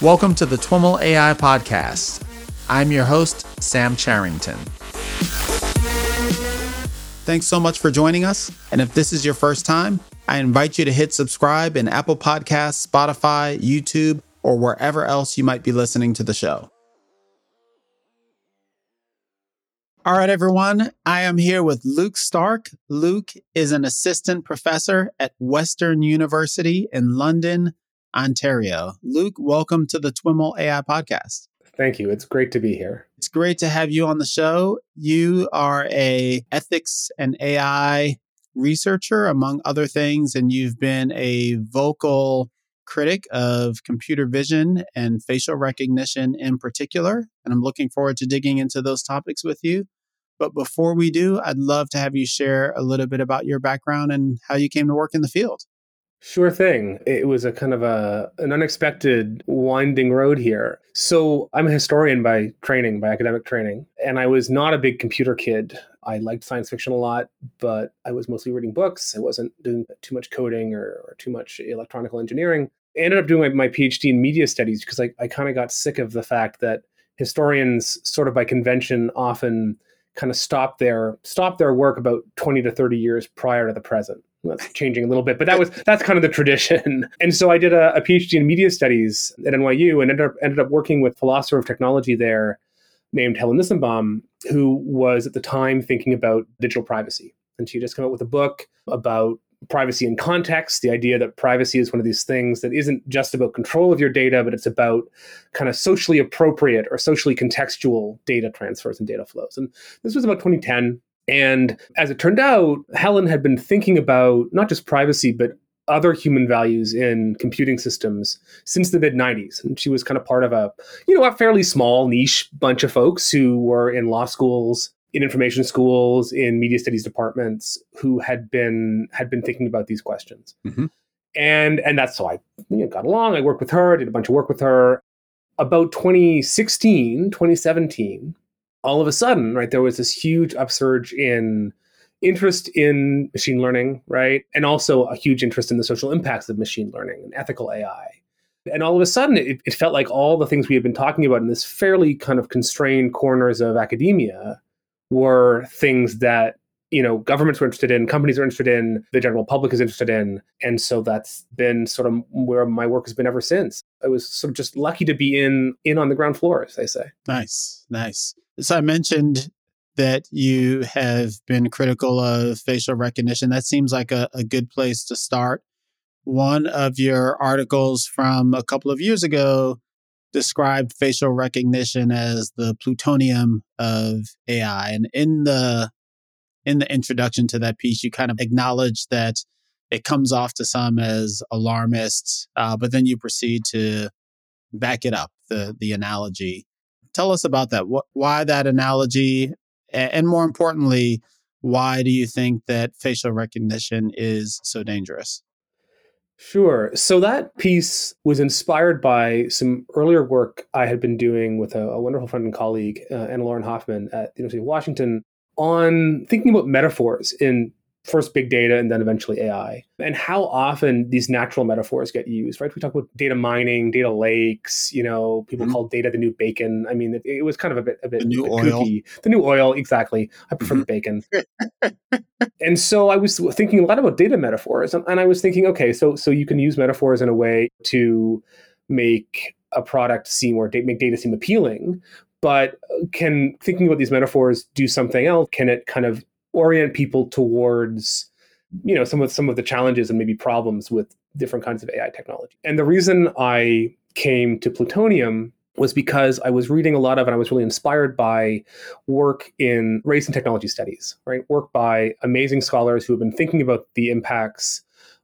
Welcome to the TWIML AI Podcast. I'm your host, Sam Charrington. Thanks so much for joining us. And if this is your first time, I invite you to hit subscribe in Apple Podcasts, Spotify, YouTube, or wherever else you might be listening to the show. All right, everyone. I am here with Luke Stark. Luke is an assistant professor at Western University in London, Ontario. Luke, welcome to the TWIML AI podcast. Thank you. It's great to be here. It's great to have you on the show. You are a ethics and AI researcher among other things and you've been a vocal critic of computer vision and facial recognition in particular. And I'm looking forward to digging into those topics with you. But before we do, I'd love to have you share a little bit about your background and how you came to work in the field. Sure thing. It was a kind of a an unexpected winding road here. So I'm a historian by training, by academic training, and I was not a big computer kid. I liked science fiction a lot, but I was mostly reading books. I wasn't doing too much coding or, or too much electronical engineering. I ended up doing my, my PhD in media studies because I, I kind of got sick of the fact that historians, sort of by convention, often kind of stop their stop their work about 20 to 30 years prior to the present that's changing a little bit, but that was that's kind of the tradition. And so I did a, a PhD in media studies at NYU and ended up ended up working with philosopher of technology there named Helen Nissenbaum, who was at the time thinking about digital privacy. And she just came out with a book about privacy in context, the idea that privacy is one of these things that isn't just about control of your data, but it's about kind of socially appropriate or socially contextual data transfers and data flows. And this was about 2010. And as it turned out, Helen had been thinking about not just privacy, but other human values in computing systems since the mid 90s and she was kind of part of a you know a fairly small niche bunch of folks who were in law schools in information schools in media studies departments who had been had been thinking about these questions. Mm-hmm. and and that's so i you know, got along. I worked with her did a bunch of work with her. About 2016 2017 all of a sudden, right, there was this huge upsurge in interest in machine learning, right? And also a huge interest in the social impacts of machine learning and ethical AI. And all of a sudden, it, it felt like all the things we had been talking about in this fairly kind of constrained corners of academia were things that you know governments are interested in companies are interested in the general public is interested in and so that's been sort of where my work has been ever since i was sort of just lucky to be in in on the ground floor as they say nice nice so I mentioned that you have been critical of facial recognition. That seems like a, a good place to start. One of your articles from a couple of years ago described facial recognition as the plutonium of AI. And in the in the introduction to that piece, you kind of acknowledge that it comes off to some as alarmist, uh, but then you proceed to back it up the the analogy Tell us about that. What, why that analogy? And more importantly, why do you think that facial recognition is so dangerous? Sure. So that piece was inspired by some earlier work I had been doing with a, a wonderful friend and colleague, uh, Anna Lauren Hoffmann at the University of Washington, on thinking about metaphors in first big data and then eventually AI, and how often these natural metaphors get used, right? We talk about data mining, data lakes, you know, people mm-hmm. call data the new bacon. I mean, it, it, was kind of a bit, a bit the new kooky. oil. The new oil, exactly. I prefer mm-hmm. the bacon. and so I was thinking a lot about data metaphors, and, and I was thinking, okay, so so you can use metaphors in a way to make a product seem or make data seem appealing, but can thinking about these metaphors do something else? Can it kind of orient people towards you know some of some of the challenges and maybe problems with different kinds of AI technology. And the reason I came to plutonium was because I was reading a lot of and I was really inspired by work in race and technology studies, right? Work by amazing scholars who have been thinking about the impacts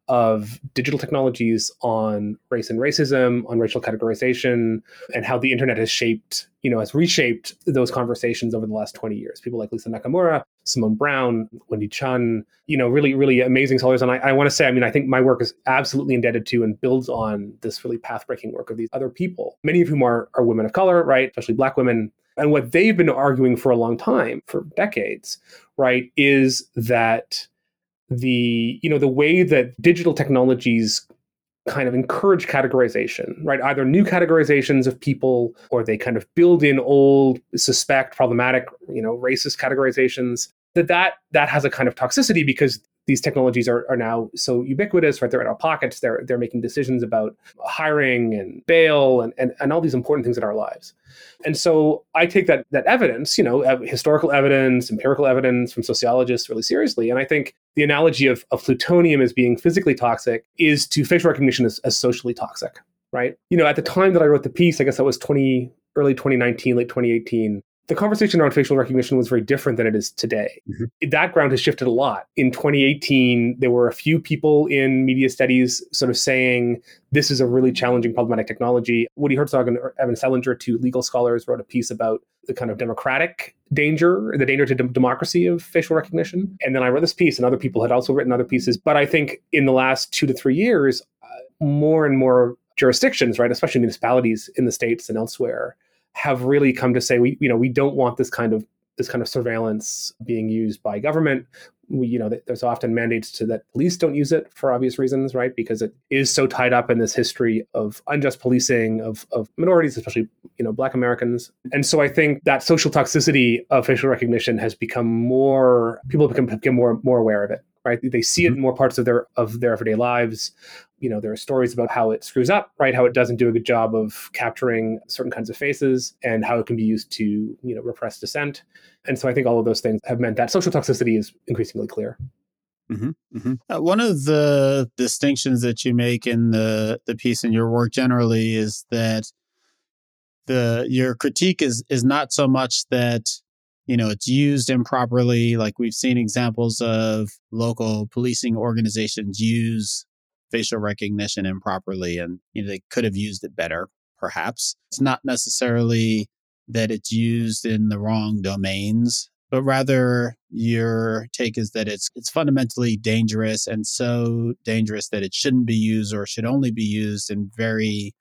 of digital technologies on race and racism, on racial categorization, and how the internet has shaped, you know, has reshaped those conversations over the last 20 years. People like Lisa Nakamura, Simone Browne, Wendy Chun, you know, really, really amazing scholars. And I, I want to say, I mean, I think my work is absolutely indebted to and builds on this really path-breaking work of these other people, many of whom are, are women of color, right? Especially black women. And what they've been arguing for a long time, for decades, right, is that the you know the way that digital technologies kind of encourage categorization, right? Either new categorizations of people or they kind of build in old, suspect, problematic, you know, racist categorizations. That that that has a kind of toxicity because these technologies are, are now so ubiquitous, right? They're in our pockets. They're they're making decisions about hiring and bail and, and, and all these important things in our lives. And so I take that that evidence, you know, historical evidence, empirical evidence from sociologists really seriously. And I think the analogy of, of plutonium as being physically toxic is to facial recognition as, as socially toxic, right? You know, at the time that I wrote the piece, I guess that was 20 early 2019, late 2018 the conversation around facial recognition was very different than it is today. Mm-hmm. That ground has shifted a lot. In 2018, there were a few people in media studies sort of saying this is a really challenging, problematic technology. Woody Hartzog and Evan Selinger, two legal scholars, wrote a piece about the kind of democratic danger, the danger to d- democracy of facial recognition. And then I wrote this piece, and other people had also written other pieces. But I think in the last two to three years, uh, more and more jurisdictions, right, especially municipalities in the states and elsewhere, have really come to say we you know we don't want this kind of this kind of surveillance being used by government. We, you know there's often mandates to that police don't use it for obvious reasons right? Because it is so tied up in this history of unjust policing of, of minorities especially you know black americans. And so i think that social toxicity of facial recognition has become more people become, become more more aware of it right? They see it mm-hmm. in more parts of their of their everyday lives. You know there are stories about how it screws up right? How it doesn't do a good job of capturing certain kinds of faces and how it can be used to you know repress dissent. And so i think all of those things have meant that social toxicity is increasingly clear. Mm-hmm, mm-hmm. Uh, one of the distinctions that you make in the the piece in your work generally is that the your critique is is not so much that you know it's used improperly. Like we've seen examples of local policing organizations use facial recognition improperly and you know they could have used it better perhaps. It's not necessarily that it's used in the wrong domains but rather your take is that it's it's fundamentally dangerous and so dangerous that it shouldn't be used or should only be used in very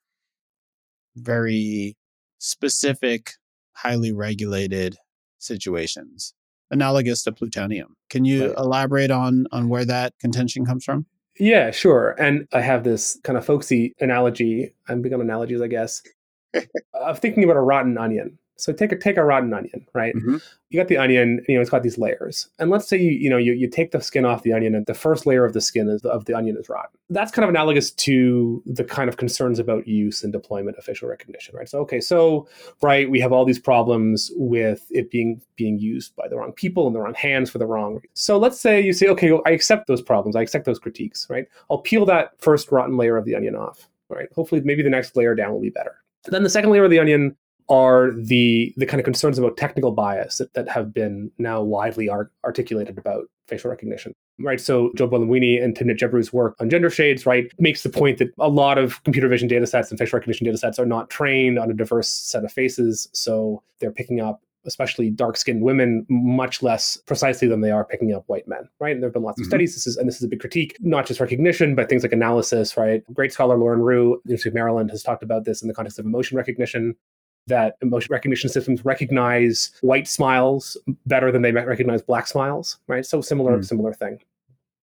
very specific highly regulated situations analogous to plutonium can you right. elaborate on on where that contention comes from yeah, sure. And I have this kind of folksy analogy. I'm big on analogies, I guess, of thinking about a rotten onion. So take a take a rotten onion, right? Mm-hmm. You got the onion, you know, it's got these layers. And let's say you, you know, you, you take the skin off the onion and the first layer of the skin is, of the onion is rotten. That's kind of analogous to the kind of concerns about use and deployment of facial recognition, right? So okay, so right, we have all these problems with it being being used by the wrong people in the wrong hands for the wrong. So let's say you say, okay, well, I accept those problems, I accept those critiques, right? I'll peel that first rotten layer of the onion off, right? Hopefully maybe the next layer down will be better. Then the second layer of the onion are the the kind of concerns about technical bias that, that have been now widely ar- articulated about facial recognition right so Joy Buolamwini and timnit gebru's work on gender shades right makes the point that a lot of computer vision data sets and facial recognition data sets are not trained on a diverse set of faces so they're picking up especially dark skinned women much less precisely than they are picking up white men, right? And there have been lots mm-hmm. of studies. This is and this is a big critique, not just recognition, but things like analysis, right? Great scholar Lauren Rhue, University of Maryland, has talked about this in the context of emotion recognition that emotion recognition systems recognize white smiles better than they recognize black smiles, right? So similar, mm. similar thing.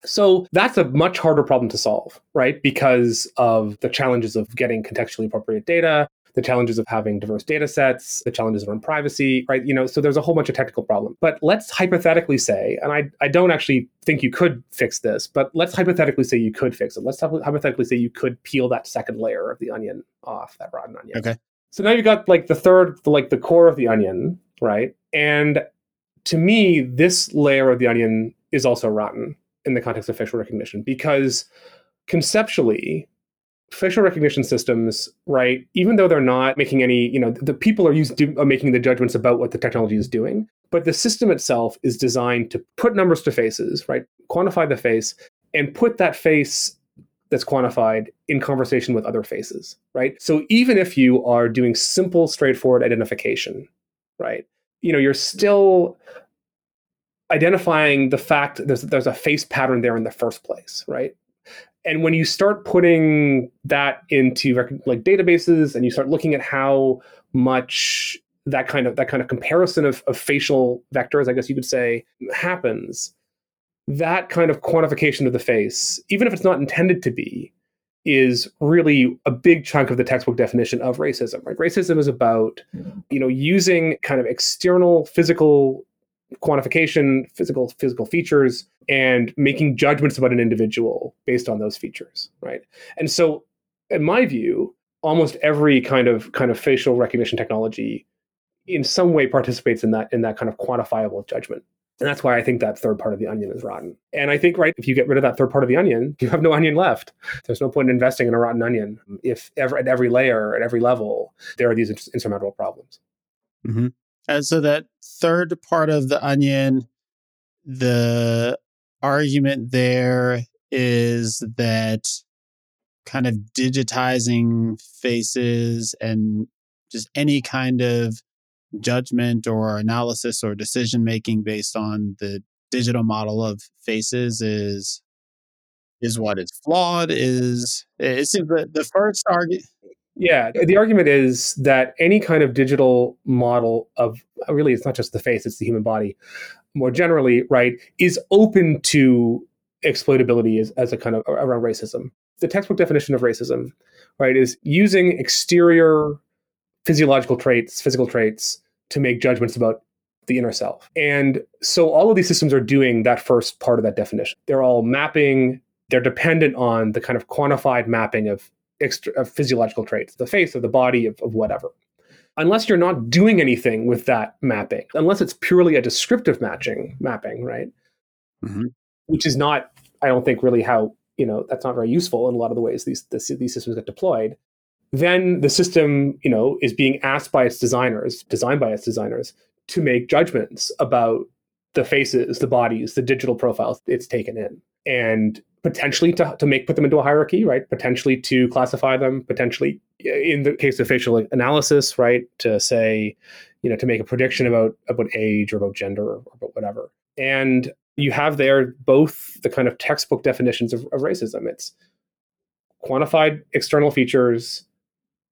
So that's a much harder problem to solve, right? Because of the challenges of getting contextually appropriate data, the challenges of having diverse data sets, the challenges around privacy, right? You know, so there's a whole bunch of technical problems. But let's hypothetically say, and I, I don't actually think you could fix this, but let's hypothetically say you could fix it. Let's hypothetically say you could peel that second layer of the onion off, that rotten onion. Okay. So now you've got like the third, like the core of the onion, right? And to me, this layer of the onion is also rotten in the context of facial recognition because conceptually, facial recognition systems, right, even though they're not making any, you know, the people are used to making the judgments about what the technology is doing, but the system itself is designed to put numbers to faces, right, quantify the face, and put that face that's quantified in conversation with other faces, right? So even if you are doing simple, straightforward identification, right, you know, you're still identifying the fact there's there's a face pattern there in the first place, right? And when you start putting that into like databases and you start looking at how much that kind of that kind of comparison of, of facial vectors, I guess you could say, happens, that kind of quantification of the face, even if it's not intended to be, is really a big chunk of the textbook definition of racism. Right? Racism is about, you know, using kind of external physical quantification, physical physical features, and making judgments about an individual based on those features. Right? And so, in my view, almost every kind of kind of facial recognition technology in some way participates in that in that kind of quantifiable judgment. And that's why I think that third part of the onion is rotten. And I think, right, if you get rid of that third part of the onion, you have no onion left. There's no point in investing in a rotten onion if ever, at every layer, at every level, there are these insurmountable problems. Mm-hmm. And so that third part of the onion, the argument there is that kind of digitizing faces and just any kind of judgment or analysis or decision making based on the digital model of faces is is what is flawed is it seems that the first argument yeah the argument is that any kind of digital model of really it's not just the face it's the human body more generally right is open to exploitability as, as a kind of around racism. The textbook definition of racism right is using exterior physiological traits, physical traits, to make judgments about the inner self. And so all of these systems are doing that first part of that definition. They're all mapping, they're dependent on the kind of quantified mapping of, extra, of physiological traits, the face of the body of, of whatever. Unless you're not doing anything with that mapping, unless it's purely a descriptive matching mapping, right? Mm-hmm. Which is not, I don't think, really how you know that's not very useful in a lot of the ways these these systems get deployed then the system, you know, is being asked by its designers, designed by its designers, to make judgments about the faces, the bodies, the digital profiles it's taken in, and potentially to, to make put them into a hierarchy, right? Potentially to classify them, potentially in the case of facial analysis, right? To say, you know, to make a prediction about about age or about gender or about whatever. And you have there both the kind of textbook definitions of, of racism. It's quantified external features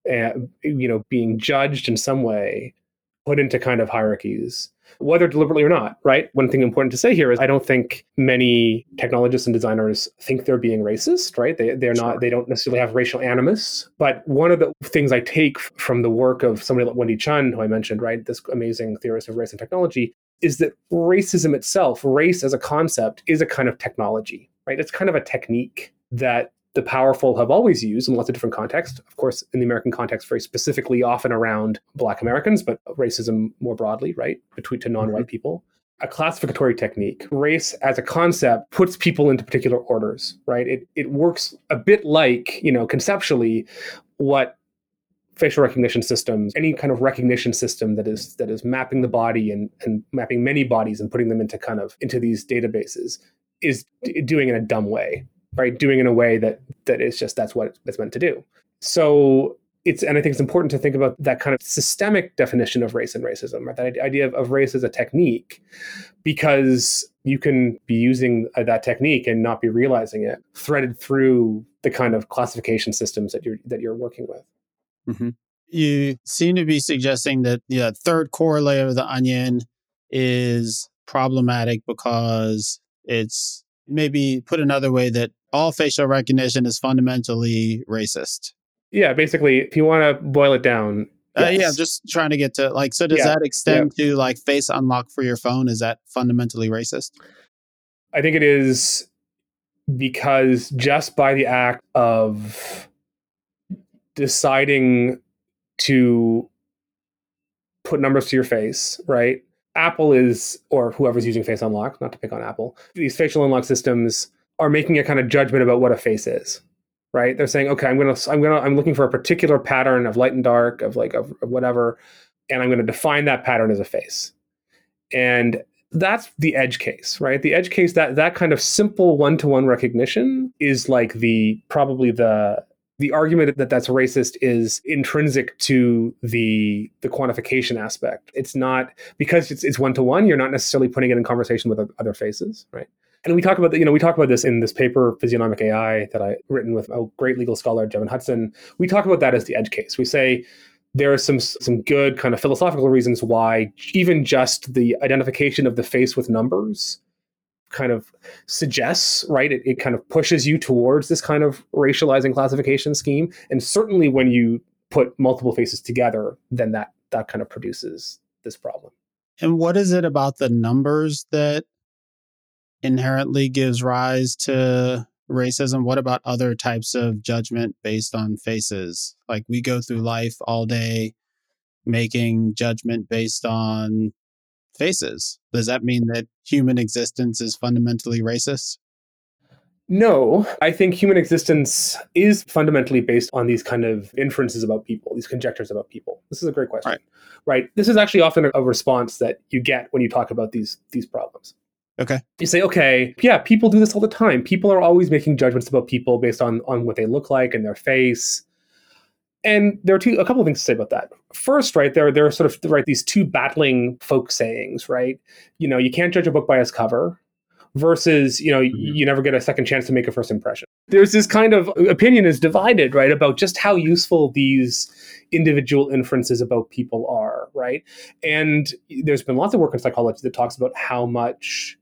and you know being judged in some way put into kind of hierarchies whether deliberately or not right? One thing important to say here is i don't think many technologists and designers think they're being racist right? They, they're sure. not they don't necessarily have racial animus but one of the things i take from the work of somebody like wendy chun who i mentioned right? This amazing theorist of race and technology is that racism itself race as a concept is a kind of technology right? It's kind of a technique that the powerful have always used in lots of different contexts. Of course, in the American context, very specifically, often around Black Americans, but racism more broadly, right, between to non-white mm-hmm. people. A classificatory technique. Race as a concept puts people into particular orders, right? It it works a bit like, you know, conceptually, what facial recognition systems, any kind of recognition system that is that is mapping the body and, and mapping many bodies and putting them into kind of into these databases is doing in a dumb way, right? Doing in a way that that is just that's what it's meant to do. So it's and I think it's important to think about that kind of systemic definition of race and racism, right? That idea of, of race as a technique, because you can be using uh, that technique and not be realizing it, threaded through the kind of classification systems that you're that you're working with. Mm-hmm. You seem to be suggesting that the third core layer of the onion is problematic because it's maybe put another way that all facial recognition is fundamentally racist. Yeah, basically, if you want to boil it down. Yes. Uh, yeah, just trying to get to like, so does yeah, that extend yeah. to like face unlock for your phone? Is that fundamentally racist? I think it is because just by the act of deciding to put numbers to your face, right? Apple is, or whoever's using Face Unlock, not to pick on Apple, these facial unlock systems are making a kind of judgment about what a face is right? They're saying okay i'm gonna i'm gonna i'm looking for a particular pattern of light and dark of like of, of whatever and i'm going to define that pattern as a face. And that's the edge case right? The edge case that that kind of simple one-to-one recognition is like the probably the the argument that that's racist is intrinsic to the the quantification aspect. It's not because it's it's one-to-one you're not necessarily putting it in conversation with other faces right and we talk about the, you know we talk about this in this paper physiognomic ai that i written with a great legal scholar Jevan Hutson we talk about that as the edge case we say there are some some good kind of philosophical reasons why even just the identification of the face with numbers kind of suggests, right? It, it kind of pushes you towards this kind of racializing classification scheme. And certainly when you put multiple faces together, then that that kind of produces this problem. And what is it about the numbers that inherently gives rise to racism? What about other types of judgment based on faces? Like we go through life all day making judgment based on faces. Does that mean that human existence is fundamentally racist? No, I think human existence is fundamentally based on these kind of inferences about people, these conjectures about people. This is a great question. Right. right? This is actually often a response that you get when you talk about these these problems. Okay. You say, okay, yeah, people do this all the time. People are always making judgments about people based on on what they look like and their face. And there are two a couple of things to say about that. First, right, there there are sort of right these two battling folk sayings, right? You know, you can't judge a book by its cover versus you know mm-hmm. you never get a second chance to make a first impression there's this kind of opinion is divided right about just how useful these individual inferences about people are right and there's been lots of work in psychology that talks about how much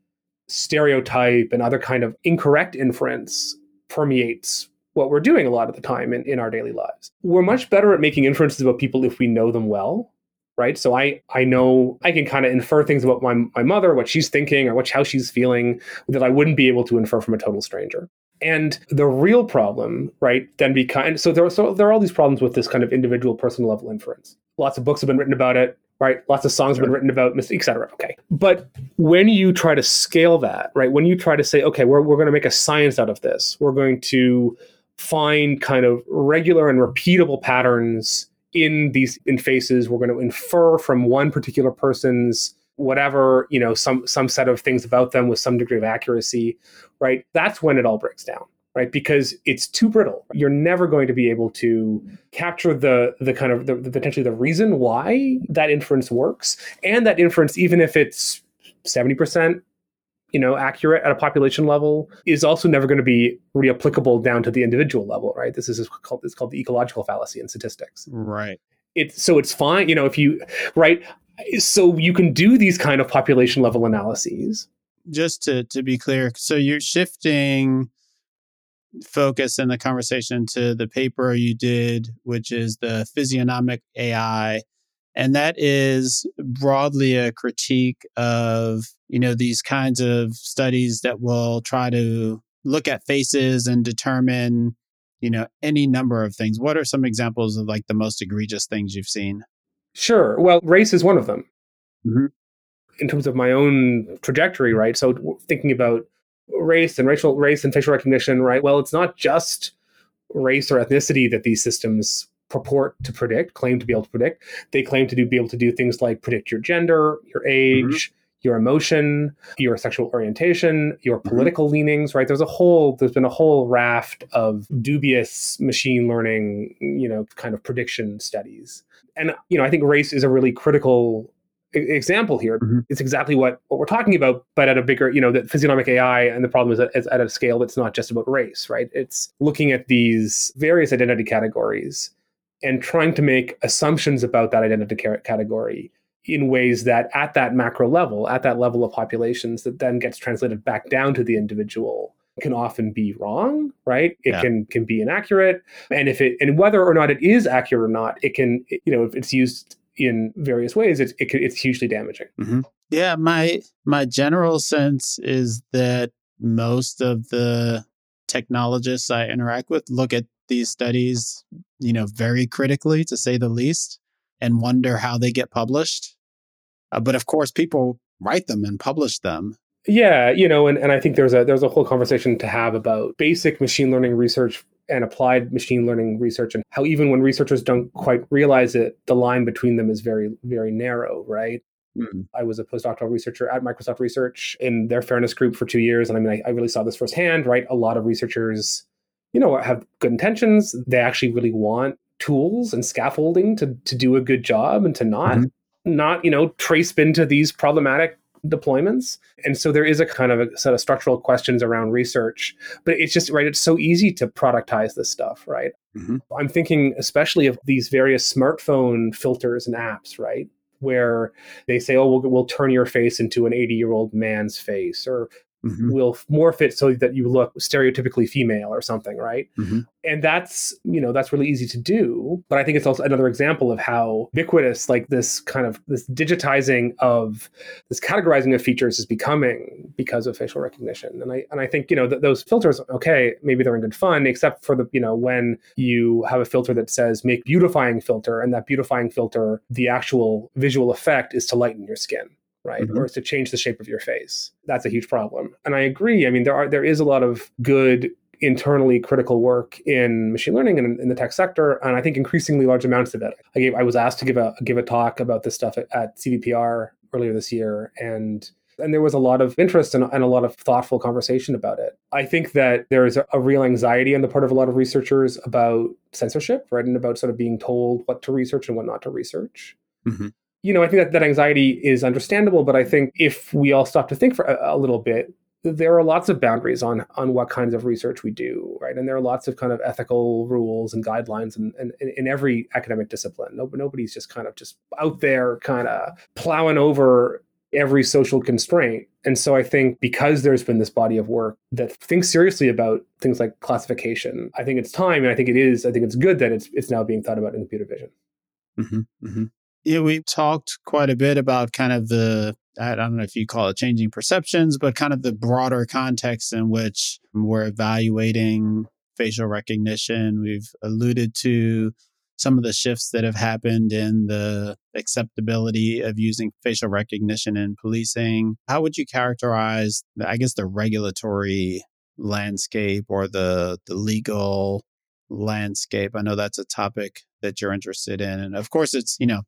stereotype and other kind of incorrect inference permeates what we're doing a lot of the time in, in our daily lives. We're much better at making inferences about people if we know them well right? So i i know i can kind of infer things about my, my mother what she's thinking or what how she's feeling that i wouldn't be able to infer from a total stranger. And the real problem right then becomes so there are so there are all these problems with this kind of individual personal level inference. Lots of books have been written about it right? Lots of songs sure. have been written about et cetera okay. But when you try to scale that right when you try to say okay we're, we're going to make a science out of this we're going to find kind of regular and repeatable patterns in these in faces we're going to infer from one particular person's whatever you know some some set of things about them with some degree of accuracy right? That's when it all breaks down right? Because it's too brittle. You're never going to be able to capture the the kind of the, the potentially the reason why that inference works. And that inference even if it's 70% you know accurate at a population level is also never going to be reapplicable down to the individual level right? This is called it's called the ecological fallacy in statistics. Right. It's so it's fine you know if you right? So you can do these kind of population level analyses. Just to to be clear so you're shifting focus in the conversation to the paper you did which is the physiognomic ai and that is broadly a critique of you know these kinds of studies that will try to look at faces and determine you know any number of things. What are some examples of like the most egregious things you've seen? Sure. Well race is one of them. Mm-hmm. in terms of my own trajectory right? So thinking about race and racial race and facial recognition right well it's not just race or ethnicity that these systems purport to predict, claim to be able to predict. They claim to do, be able to do things like predict your gender, your mm-hmm. age, mm-hmm. your emotion, your sexual orientation, your mm-hmm. political mm-hmm. leanings, right? There's a whole, there's been a whole raft of dubious machine learning, you know, kind of prediction studies. And, you know, I think race is a really critical example here. Mm-hmm. It's exactly what, what we're talking about, but at a bigger, you know, that physiognomic AI and the problem is that it's at a scale that's not just about race, right? It's looking at these various identity categories and trying to make assumptions about that identity category in ways that at that macro level at that level of populations that then gets translated back down to the individual can often be wrong right it yeah. can can be inaccurate and if it and whether or not it is accurate or not it can you know if it's used in various ways it's it, it's hugely damaging mm-hmm. yeah my my general sense is that most of the technologists i interact with look at these studies, you know, very critically to say the least, and wonder how they get published. Uh, but of course, people write them and publish them. Yeah, you know, and, and I think there's a there's a whole conversation to have about basic machine learning research and applied machine learning research and how even when researchers don't quite realize it, the line between them is very, very narrow, right? Mm-hmm. I was a postdoctoral researcher at Microsoft Research in their fairness group for two years. And I mean, I, I really saw this firsthand, right? A lot of researchers you know, have good intentions. They actually really want tools and scaffolding to to do a good job and to not mm-hmm. not you know trace into these problematic deployments. And so there is a kind of a set of structural questions around research, but it's just right. It's so easy to productize this stuff, right? Mm-hmm. I'm thinking especially of these various smartphone filters and apps, right? Where they say, "Oh, we'll, we'll turn your face into an 80 year old man's face," or mm-hmm. will morph it so that you look stereotypically female or something, right? Mm-hmm. And that's, you know, that's really easy to do. But I think it's also another example of how ubiquitous, like this kind of this digitizing of this categorizing of features is becoming because of facial recognition. And I and I think, you know, th- those filters, okay, maybe they're in good fun, except for the, you know, when you have a filter that says make beautifying filter, and that beautifying filter, the actual visual effect is to lighten your skin right mm-hmm. or to change the shape of your face that's a huge problem and i agree i mean there are there is a lot of good internally critical work in machine learning and in the tech sector and i think increasingly large amounts of it i gave i was asked to give a give a talk about this stuff at, at cvpr earlier this year and and there was a lot of interest and, and, a lot of thoughtful conversation about it. I think that there is a, a, real anxiety on the part of a lot of researchers about censorship, right, and about sort of being told what to research and what not to research. Mm-hmm you know, I think that that anxiety is understandable, but I think if we all stop to think for a, a little bit, there are lots of boundaries on on what kinds of research we do, right? And there are lots of kind of ethical rules and guidelines and in, in, in, every academic discipline. No, nobody's just kind of just out there kind of plowing over every social constraint. And so I think because there's been this body of work that thinks seriously about things like classification, I think it's time, and I think it is. I think it's good that it's it's now being thought about in computer vision. Mm-hmm, mm-hmm. Yeah, we talked quite a bit about kind of the I don't know if you call it changing perceptions, but kind of the broader context in which we're evaluating facial recognition. We've alluded to some of the shifts that have happened in the acceptability of using facial recognition in policing. How would you characterize, I guess, the regulatory landscape or the the legal landscape? I know that's a topic that you're interested in, and of course, it's you know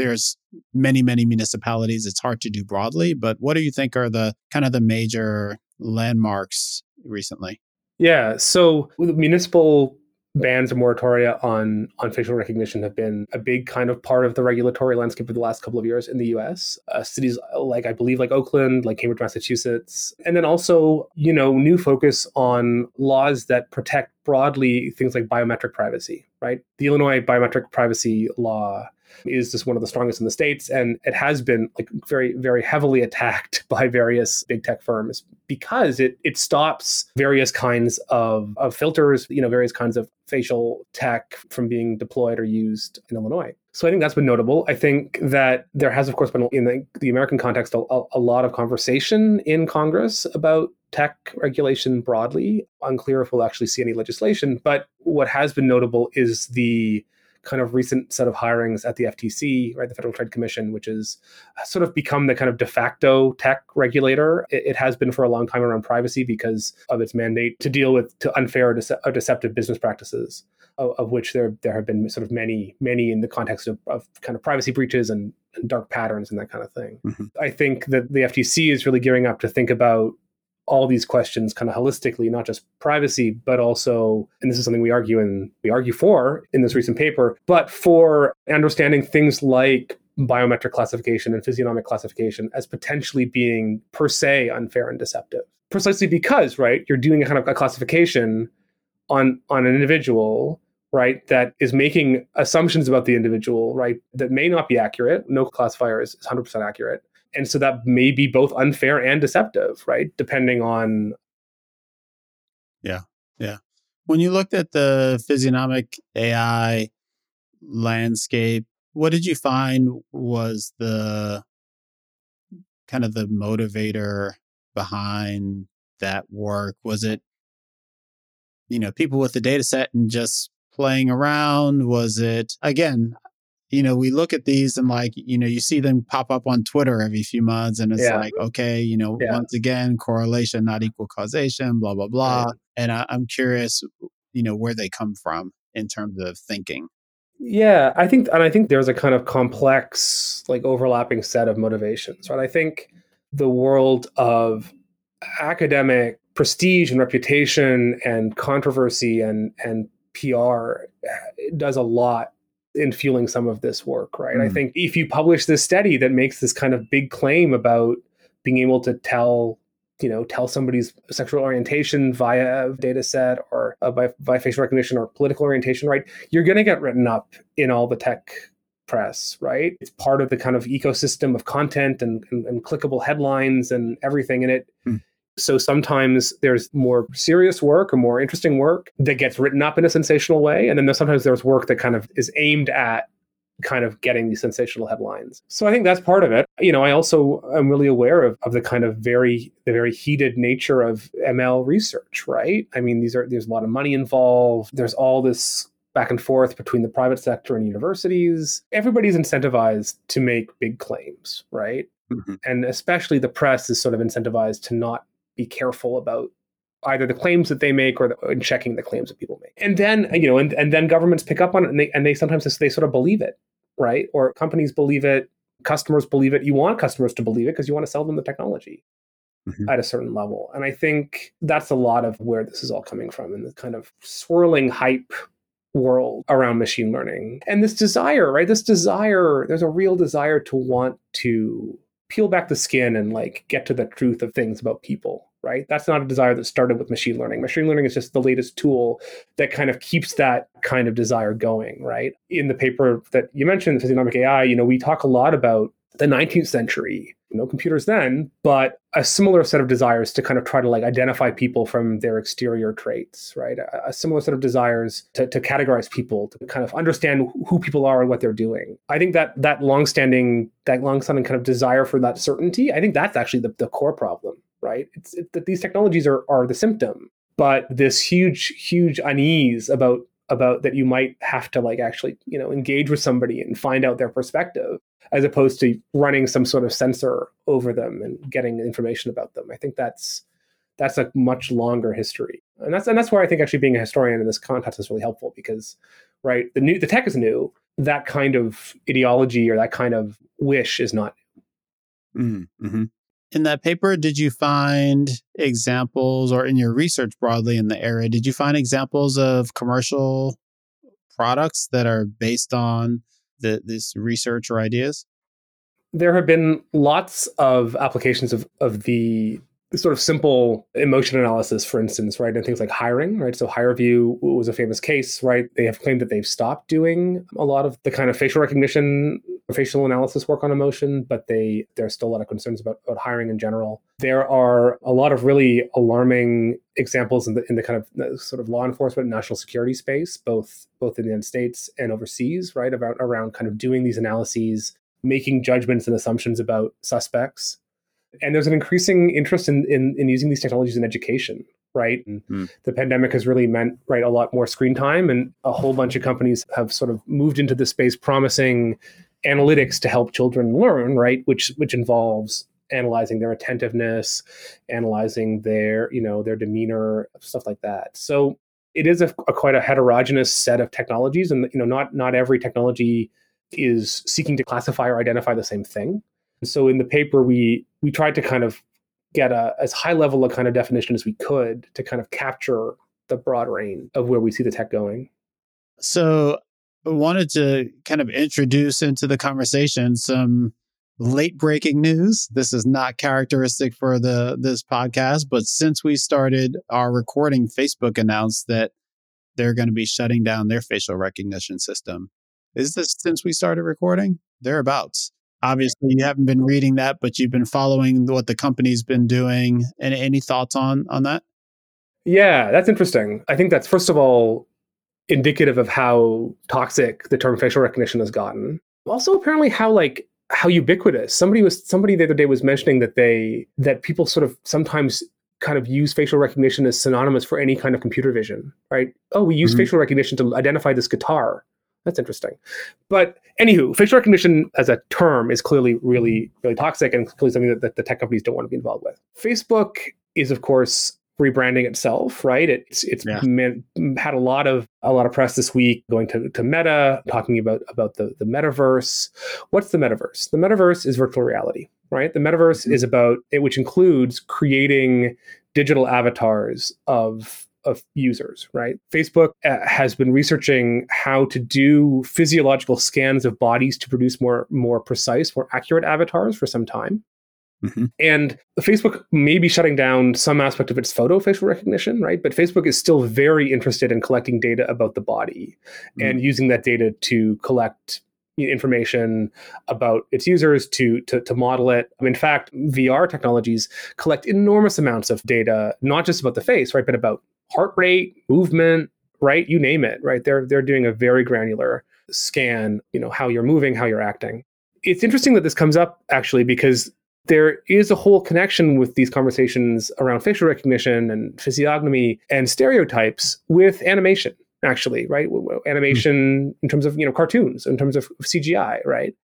there's many, many municipalities. It's hard to do broadly, but what do you think are the kind of the major landmarks recently? Yeah. So municipal bans or moratoria on on facial recognition have been a big kind of part of the regulatory landscape of the last couple of years in the U.S. Uh, cities like I believe like Oakland, like Cambridge, Massachusetts, and then also you know new focus on laws that protect broadly things like biometric privacy. Right, the Illinois biometric privacy law is just one of the strongest in the states and it has been like very very heavily attacked by various big tech firms because it it stops various kinds of, of filters you know various kinds of facial tech from being deployed or used in illinois. So i think that's been notable. I think that there has of course been in the, the american context a, a lot of conversation in congress about tech regulation broadly. Unclear if we'll actually see any legislation but what has been notable is the kind of recent set of hirings at the FTC, right, the Federal Trade Commission, which has sort of become the kind of de facto tech regulator. It, it has been for a long time around privacy because of its mandate to deal with to unfair or, dece- or deceptive business practices, of, of, which there there have been sort of many many in the context of, of kind of privacy breaches and, and dark patterns and that kind of thing. Mm-hmm. I think that the FTC is really gearing up to think about all these questions kind of holistically, not just privacy, but also, and this is something we argue and we argue for in this recent paper, but for understanding things like biometric classification and physiognomic classification as potentially being per se unfair and deceptive. Precisely because, right, you're doing a kind of a classification on on an individual right that is making assumptions about the individual right that may not be accurate no classifier is 100% accurate and so that may be both unfair and deceptive right? Depending on yeah yeah. When you looked at the physiognomic ai landscape what did you find was the kind of the motivator behind that work? Was it you know people with the data set and just playing around? Was it again you know, we look at these and like, you know, you see them pop up on Twitter every few months and it's yeah. like, okay, you know, yeah. once again, correlation, not equal causation, blah, blah, blah. Right. And I, I'm curious, you know, where they come from in terms of thinking. Yeah, I think, and I think there's a kind of complex, like overlapping set of motivations, right? I think the world of academic prestige and reputation and controversy and and PR does a lot in fueling some of this work, right? Mm. I think if you publish this study that makes this kind of big claim about being able to tell you know tell somebody's sexual orientation via a data set or uh, by, by facial recognition or political orientation right you're going to get written up in all the tech press right it's part of the kind of ecosystem of content and, and, and clickable headlines and everything in it mm. So sometimes there's more serious work or more interesting work that gets written up in a sensational way. And then there's, sometimes there's work that kind of is aimed at kind of getting these sensational headlines. So I think that's part of it. You know, I also am really aware of, of the kind of very the very heated nature of ML research, right? I mean, these are there's a lot of money involved. There's all this back and forth between the private sector and universities. Everybody's incentivized to make big claims, right? Mm-hmm. And especially the press is sort of incentivized to not be careful about either the claims that they make or the, in checking the claims that people make. And then, you know, and, and then governments pick up on it and they, and they sometimes just, they sort of believe it, right? Or companies believe it, customers believe it. You want customers to believe it because you want to sell them the technology. Mm-hmm. At a certain level. And I think that's a lot of where this is all coming from in the kind of swirling hype world around machine learning. And this desire, right? This desire, there's a real desire to want to peel back the skin and like get to the truth of things about people right? That's not a desire that started with machine learning. Machine learning is just the latest tool that kind of keeps that kind of desire going right? In the paper that you mentioned physiognomic ai you know we talk a lot about the 19th century. No computers then, but a similar set of desires to kind of try to like identify people from their exterior traits, right? A, a, similar set of desires to, to categorize people, to kind of understand who people are and what they're doing. I think that that longstanding, that longstanding kind of desire for that certainty, I think that's actually the, the core problem, right? It's it, that these technologies are are the symptom, but this huge, huge unease about about that you might have to like actually you know engage with somebody and find out their perspective as opposed to running some sort of sensor over them and getting information about them. I think that's that's a much longer history. And that's and that's where i think actually being a historian in this context is really helpful because right the new the tech is new. That kind of ideology or that kind of wish is not mm-hmm. In that paper, did you find examples, or in your research broadly in the area, did you find examples of commercial products that are based on the, this research or ideas? There have been lots of applications of, of the sort of simple emotion analysis, for instance, right? And things like hiring, right? So HireVue was a famous case, right? They have claimed that they've stopped doing a lot of the kind of facial recognition, or facial analysis work on emotion, but they there's still a lot of concerns about, about hiring in general. There are a lot of really alarming examples in the in the kind of sort of law enforcement and national security space, both both in the United States and overseas, right? About around kind of doing these analyses, making judgments and assumptions about suspects and there's an increasing interest in, in, in using these technologies in education right? And mm. the pandemic has really meant right a lot more screen time and a whole bunch of companies have sort of moved into this space promising analytics to help children learn right which which involves analyzing their attentiveness analyzing their you know their demeanor stuff like that. So it is a, a quite a heterogeneous set of technologies and you know not not every technology is seeking to classify or identify the same thing so in the paper, we we tried to kind of get a as high level a kind of definition as we could to kind of capture the broad range of where we see the tech going. So I wanted to kind of introduce into the conversation some late breaking news. This is not characteristic for the this podcast, but since we started our recording, Facebook announced that they're going to be shutting down their facial recognition system. Is this since we started recording? Thereabouts. Obviously, you haven't been reading that, but you've been following what the company's been doing. And any thoughts on on that? Yeah, that's interesting. I think that's first of all indicative of how toxic the term facial recognition has gotten. Also, apparently, how like how ubiquitous. Somebody was somebody the other day was mentioning that they that people sort of sometimes kind of use facial recognition as synonymous for any kind of computer vision, right? Oh, we use mm-hmm. facial recognition to identify this guitar. That's interesting. But anywho, facial recognition as a term is clearly really, really toxic and clearly something that, that the tech companies don't want to be involved with. Facebook is, of course, rebranding itself, right? It's it's yeah. meant, had a lot of a lot of press this week going to, to Meta, talking about about the the metaverse. What's the metaverse? The metaverse is virtual reality, right? The metaverse mm-hmm. is about it, which includes creating digital avatars of of users, right? Facebook uh, has been researching how to do physiological scans of bodies to produce more more precise, more accurate avatars for some time. Mm-hmm. And Facebook may be shutting down some aspect of its photo facial recognition, right? But Facebook is still very interested in collecting data about the body mm-hmm. and using that data to collect information about its users to, to, to model it. In fact, VR technologies collect enormous amounts of data, not just about the face, right, but about heart rate, movement, right, you name it, right. They're they're doing a very granular scan, you know, how you're moving, how you're acting. It's interesting that this comes up actually because there is a whole connection with these conversations around facial recognition and physiognomy and stereotypes with animation actually, right? Animation in terms of, you know, cartoons, in terms of CGI, right?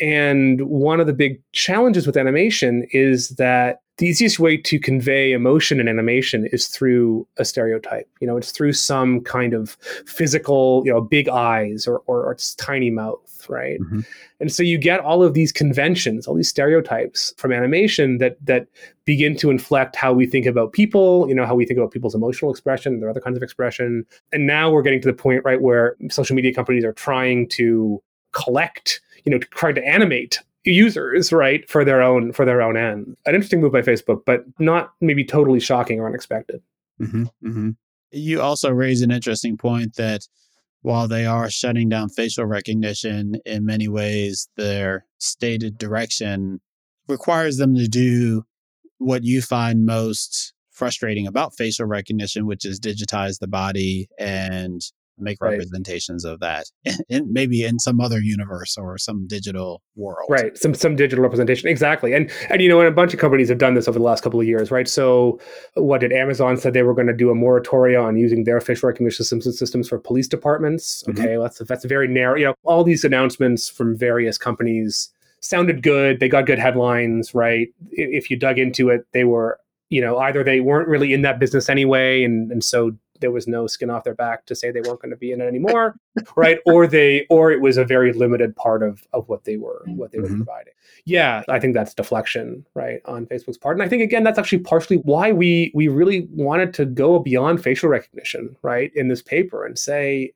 And one of the big challenges with animation is that the easiest way to convey emotion in animation is through a stereotype. You know, it's through some kind of physical, you know, big eyes or, or, or tiny mouth, right? Mm-hmm. And so you get all of these conventions, all these stereotypes from animation that that begin to inflect how we think about people, you know, how we think about people's emotional expression, their other kinds of expression. And now we're getting to the point, right, where social media companies are trying to collect you know trying to animate users right for their own for their own end an interesting move by facebook but not maybe totally shocking or unexpected mm-hmm, mm-hmm. you also raise an interesting point that while they are shutting down facial recognition in many ways their stated direction requires them to do what you find most frustrating about facial recognition which is digitize the body and make right. representations of that in, maybe in some other universe or some digital world right some some digital representation exactly and and you know and a bunch of companies have done this over the last couple of years right so what did amazon said they were going to do a moratorium on using their facial recognition systems and systems for police departments mm-hmm. okay mm-hmm. that's that's very narrow you know all these announcements from various companies sounded good they got good headlines right if you dug into it they were you know either they weren't really in that business anyway and and so there was no skin off their back to say they weren't going to be in it anymore, right? Or they, or it was a very limited part of of what they were what they mm-hmm. were providing. Yeah, I think that's deflection, right, on Facebook's part, and I think again that's actually partially why we we really wanted to go beyond facial recognition, right, in this paper and say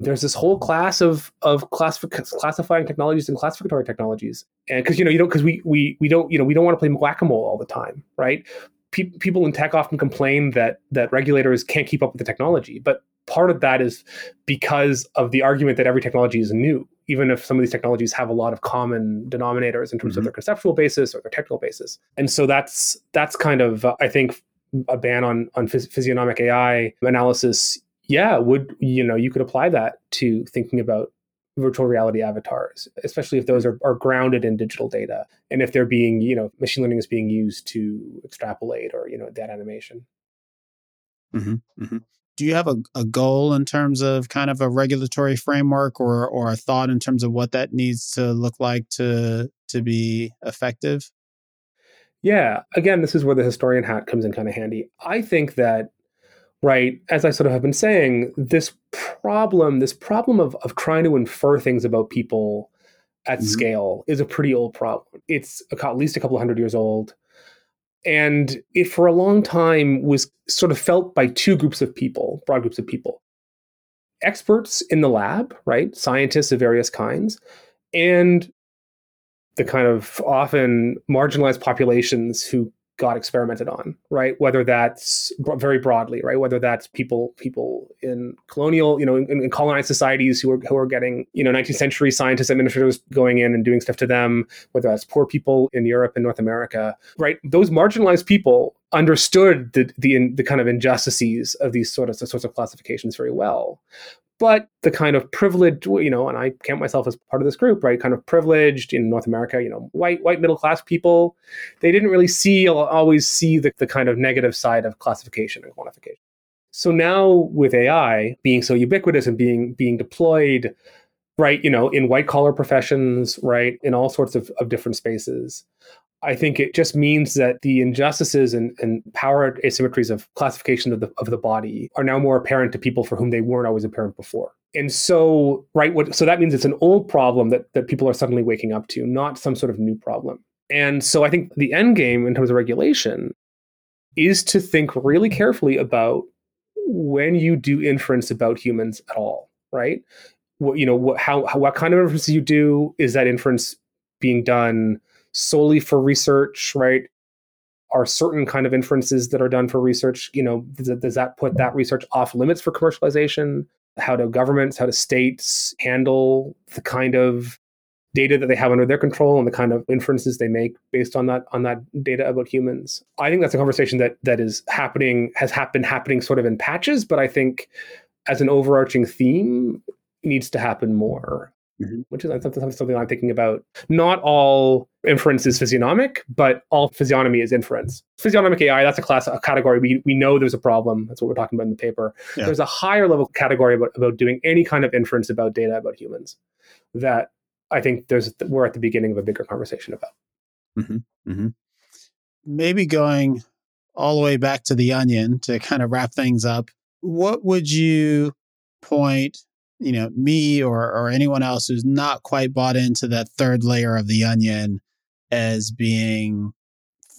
there's this whole class of of classif- classifying technologies and classificatory technologies and because you know you don't because we we we don't you know we don't want to play whack-a-mole all the time right pe- people in tech often complain that that regulators can't keep up with the technology, but part of that is because of the argument that every technology is new, even if some of these technologies have a lot of common denominators in terms mm-hmm. of their conceptual basis or their technical basis. And so that's that's kind of uh, I think a ban on on phys- physiognomic AI analysis. Yeah, would you know you could apply that to thinking about virtual reality avatars, especially if those are, are grounded in digital data and if they're being, you know, machine learning is being used to extrapolate or, you know, that animation. Mm-hmm, mm-hmm. Do you have a, a goal in terms of kind of a regulatory framework or, or a thought in terms of what that needs to look like to, to be effective? Yeah. Again, this is where the historian hat comes in kind of handy. I think that right? As i sort of have been saying this problem this problem of, of trying to infer things about people at mm-hmm. scale is a pretty old problem. It's at least a couple hundred years old. And it for a long time was sort of felt by two groups of people broad groups of people. Experts in the lab right? Scientists of various kinds and the kind of often marginalized populations who got experimented on, right? Whether that's very broadly, right? Whether that's people people in colonial, you know, in, in, colonized societies who are who are getting, you know, 19th century scientists, administrators going in and doing stuff to them. Whether that's poor people in Europe and North America, right? Those marginalized people understood the the, the kind of injustices of these sort of the sorts of classifications very well but the kind of privileged, you know, and I count myself as part of this group, right? Kind of privileged in North America, you know, white white middle class people, they didn't really see always see the, the kind of negative side of classification and quantification. So now with AI being so ubiquitous and being being deployed, right, you know, in white collar professions, right, in all sorts of, of different spaces, I think it just means that the injustices and, and power asymmetries of classification of the of the body are now more apparent to people for whom they weren't always apparent before. And so, right, what so that means it's an old problem that that people are suddenly waking up to, not some sort of new problem. And so I think the end game in terms of regulation is to think really carefully about when you do inference about humans at all, right? What you know, what how, how what kind of inference you do is that inference being done solely for research, right? Are certain kind of inferences that are done for research, you know, does, does that put that research off limits for commercialization? How do governments, how do states handle the kind of data that they have under their control and the kind of inferences they make based on that on that data about humans. I think that's a conversation that that is happening has been happening sort of in patches, but I think as an overarching theme needs to happen more. Mm-hmm. Which is something, something I'm thinking about. Not all inference is physiognomic, but all physiognomy is inference. Physiognomic AI, that's a class, a category. We, we know there's a problem. That's what we're talking about in the paper. Yeah. There's a higher level category about, about doing any kind of inference about data about humans that I think there's we're at the beginning of a bigger conversation about. Mm-hmm. Mm-hmm. Maybe going all the way back to the onion to kind of wrap things up. What would you point, you know, me or or anyone else who's not quite bought into that third layer of the onion as being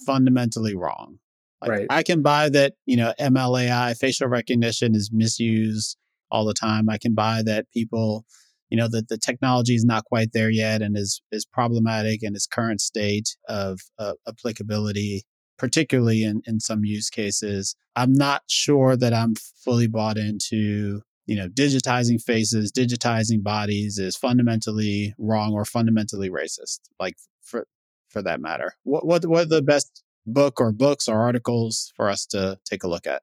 fundamentally wrong? Like, right. I can buy that, you know, MLAI facial recognition is misused all the time. I can buy that people you know that the technology is not quite there yet and is is problematic in its current state of uh, applicability particularly in in some use cases i'm not sure that i'm fully bought into you know digitizing faces digitizing bodies is fundamentally wrong or fundamentally racist like for for that matter what what what are the best book or books or articles for us to take a look at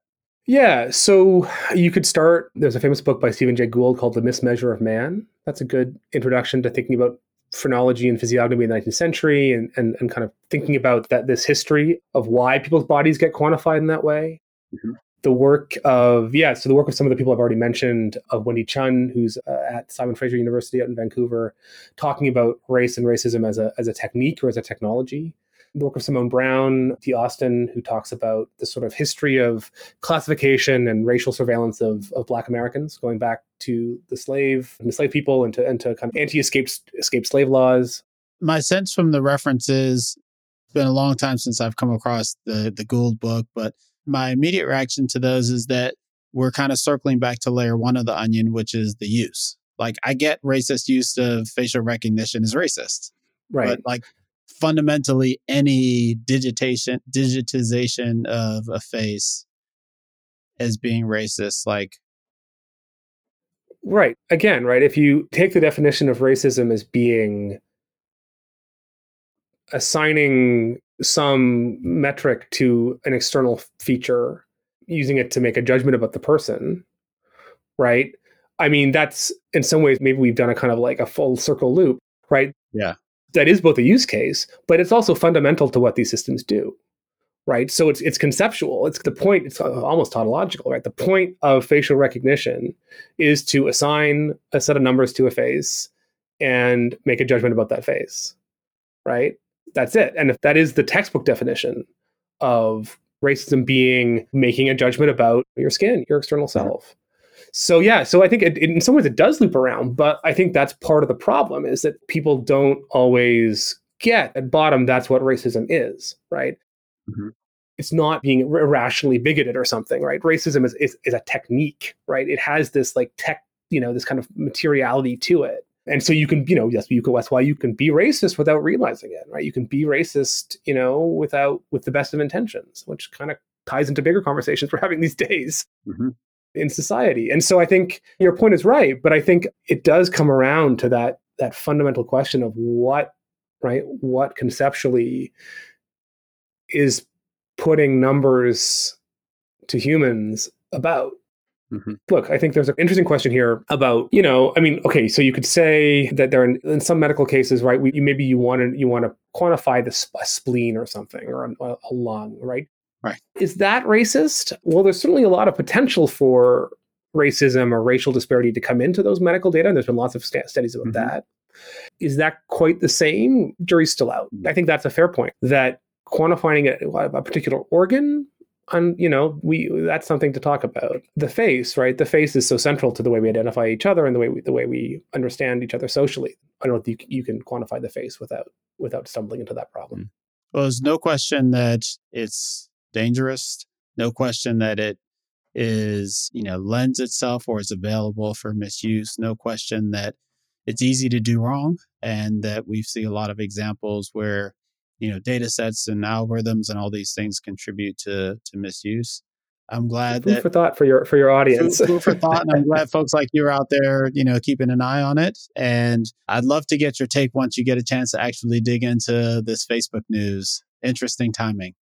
yeah, so you could start. There's a famous book by Stephen Jay Gould called The Mismeasure of Man. That's a good introduction to thinking about phrenology and physiognomy in the 19th century and, and, and kind of thinking about that this history of why people's bodies get quantified in that way. Mm-hmm. The work of, yeah, so the work of some of the people I've already mentioned, of Wendy Chun, who's uh, at Simon Fraser University out in Vancouver, talking about race and racism as a, as a technique or as a technology the work of Simone Browne T. Austin, who talks about the sort of history of classification and racial surveillance of, of Black Americans, going back to the slave, the slave people, and to, and to kind of anti-escape escape slave laws. My sense from the references, it's been a long time since I've come across the the Gould book, but my immediate reaction to those is that we're kind of circling back to layer one of the onion, which is the use. Like I get racist use of facial recognition is racist. Right. But like fundamentally any digitation digitization of a face as being racist like right again right if you take the definition of racism as being assigning some metric to an external feature using it to make a judgment about the person right i mean that's in some ways maybe we've done a kind of like a full circle loop right yeah that is both a use case, but it's also fundamental to what these systems do. Right. So it's it's conceptual. It's the point, it's uh, almost tautological, right? The point of facial recognition is to assign a set of numbers to a face and make a judgment about that face. Right? That's it. And if that is the textbook definition of racism being making a judgment about your skin, your external self. So yeah, so I think it, in some ways it does loop around, but I think that's part of the problem is that people don't always get at bottom that's what racism is, right? Mm-hmm. It's not being irrationally bigoted or something, right? Racism is, is is a technique, right? It has this like tech, you know, this kind of materiality to it. And so you can, you know, yes, you can, that's why you can be racist without realizing it, right? You can be racist, you know, without with the best of intentions, which kind of ties into bigger conversations we're having these days. Mm-hmm in society. And so I think your point is right, but I think it does come around to that that fundamental question of what right what conceptually is putting numbers to humans about Mm-hmm. Look, I think there's an interesting question here about, you know, I mean, okay, so you could say that there are in some medical cases, right? We, maybe you want to you want to quantify the a spleen or something or a, a lung, right? Right. Is that racist? Well, there's certainly a lot of potential for racism or racial disparity to come into those medical data. And there's been lots of st- studies about mm-hmm. that. Is that quite the same? Jury's still out. I think that's a fair point that quantifying a, a particular organ and you know we that's something to talk about the face right the face is so central to the way we identify each other and the way we, the way we understand each other socially i don't know if you, you can quantify the face without without stumbling into that problem mm. well there's no question that it's dangerous. No question that it is, you know, lends itself or is available for misuse. No question that it's easy to do wrong and that we see a lot of examples where, you know, data sets and algorithms and all these things contribute to to misuse. I'm glad food that for thought for your for your audience. food, food for thought, and I'm glad folks like you are out there, you know, keeping an eye on it. And I'd love to get your take once you get a chance to actually dig into this Facebook news. Interesting timing.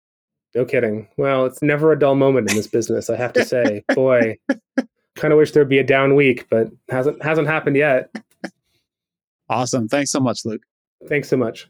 No kidding. Well, it's never a dull moment in this business, I have to say. Boy, kind of wish there'd be a down week, but hasn't hasn't happened yet. Awesome. Thanks so much, Luke. Thanks so much.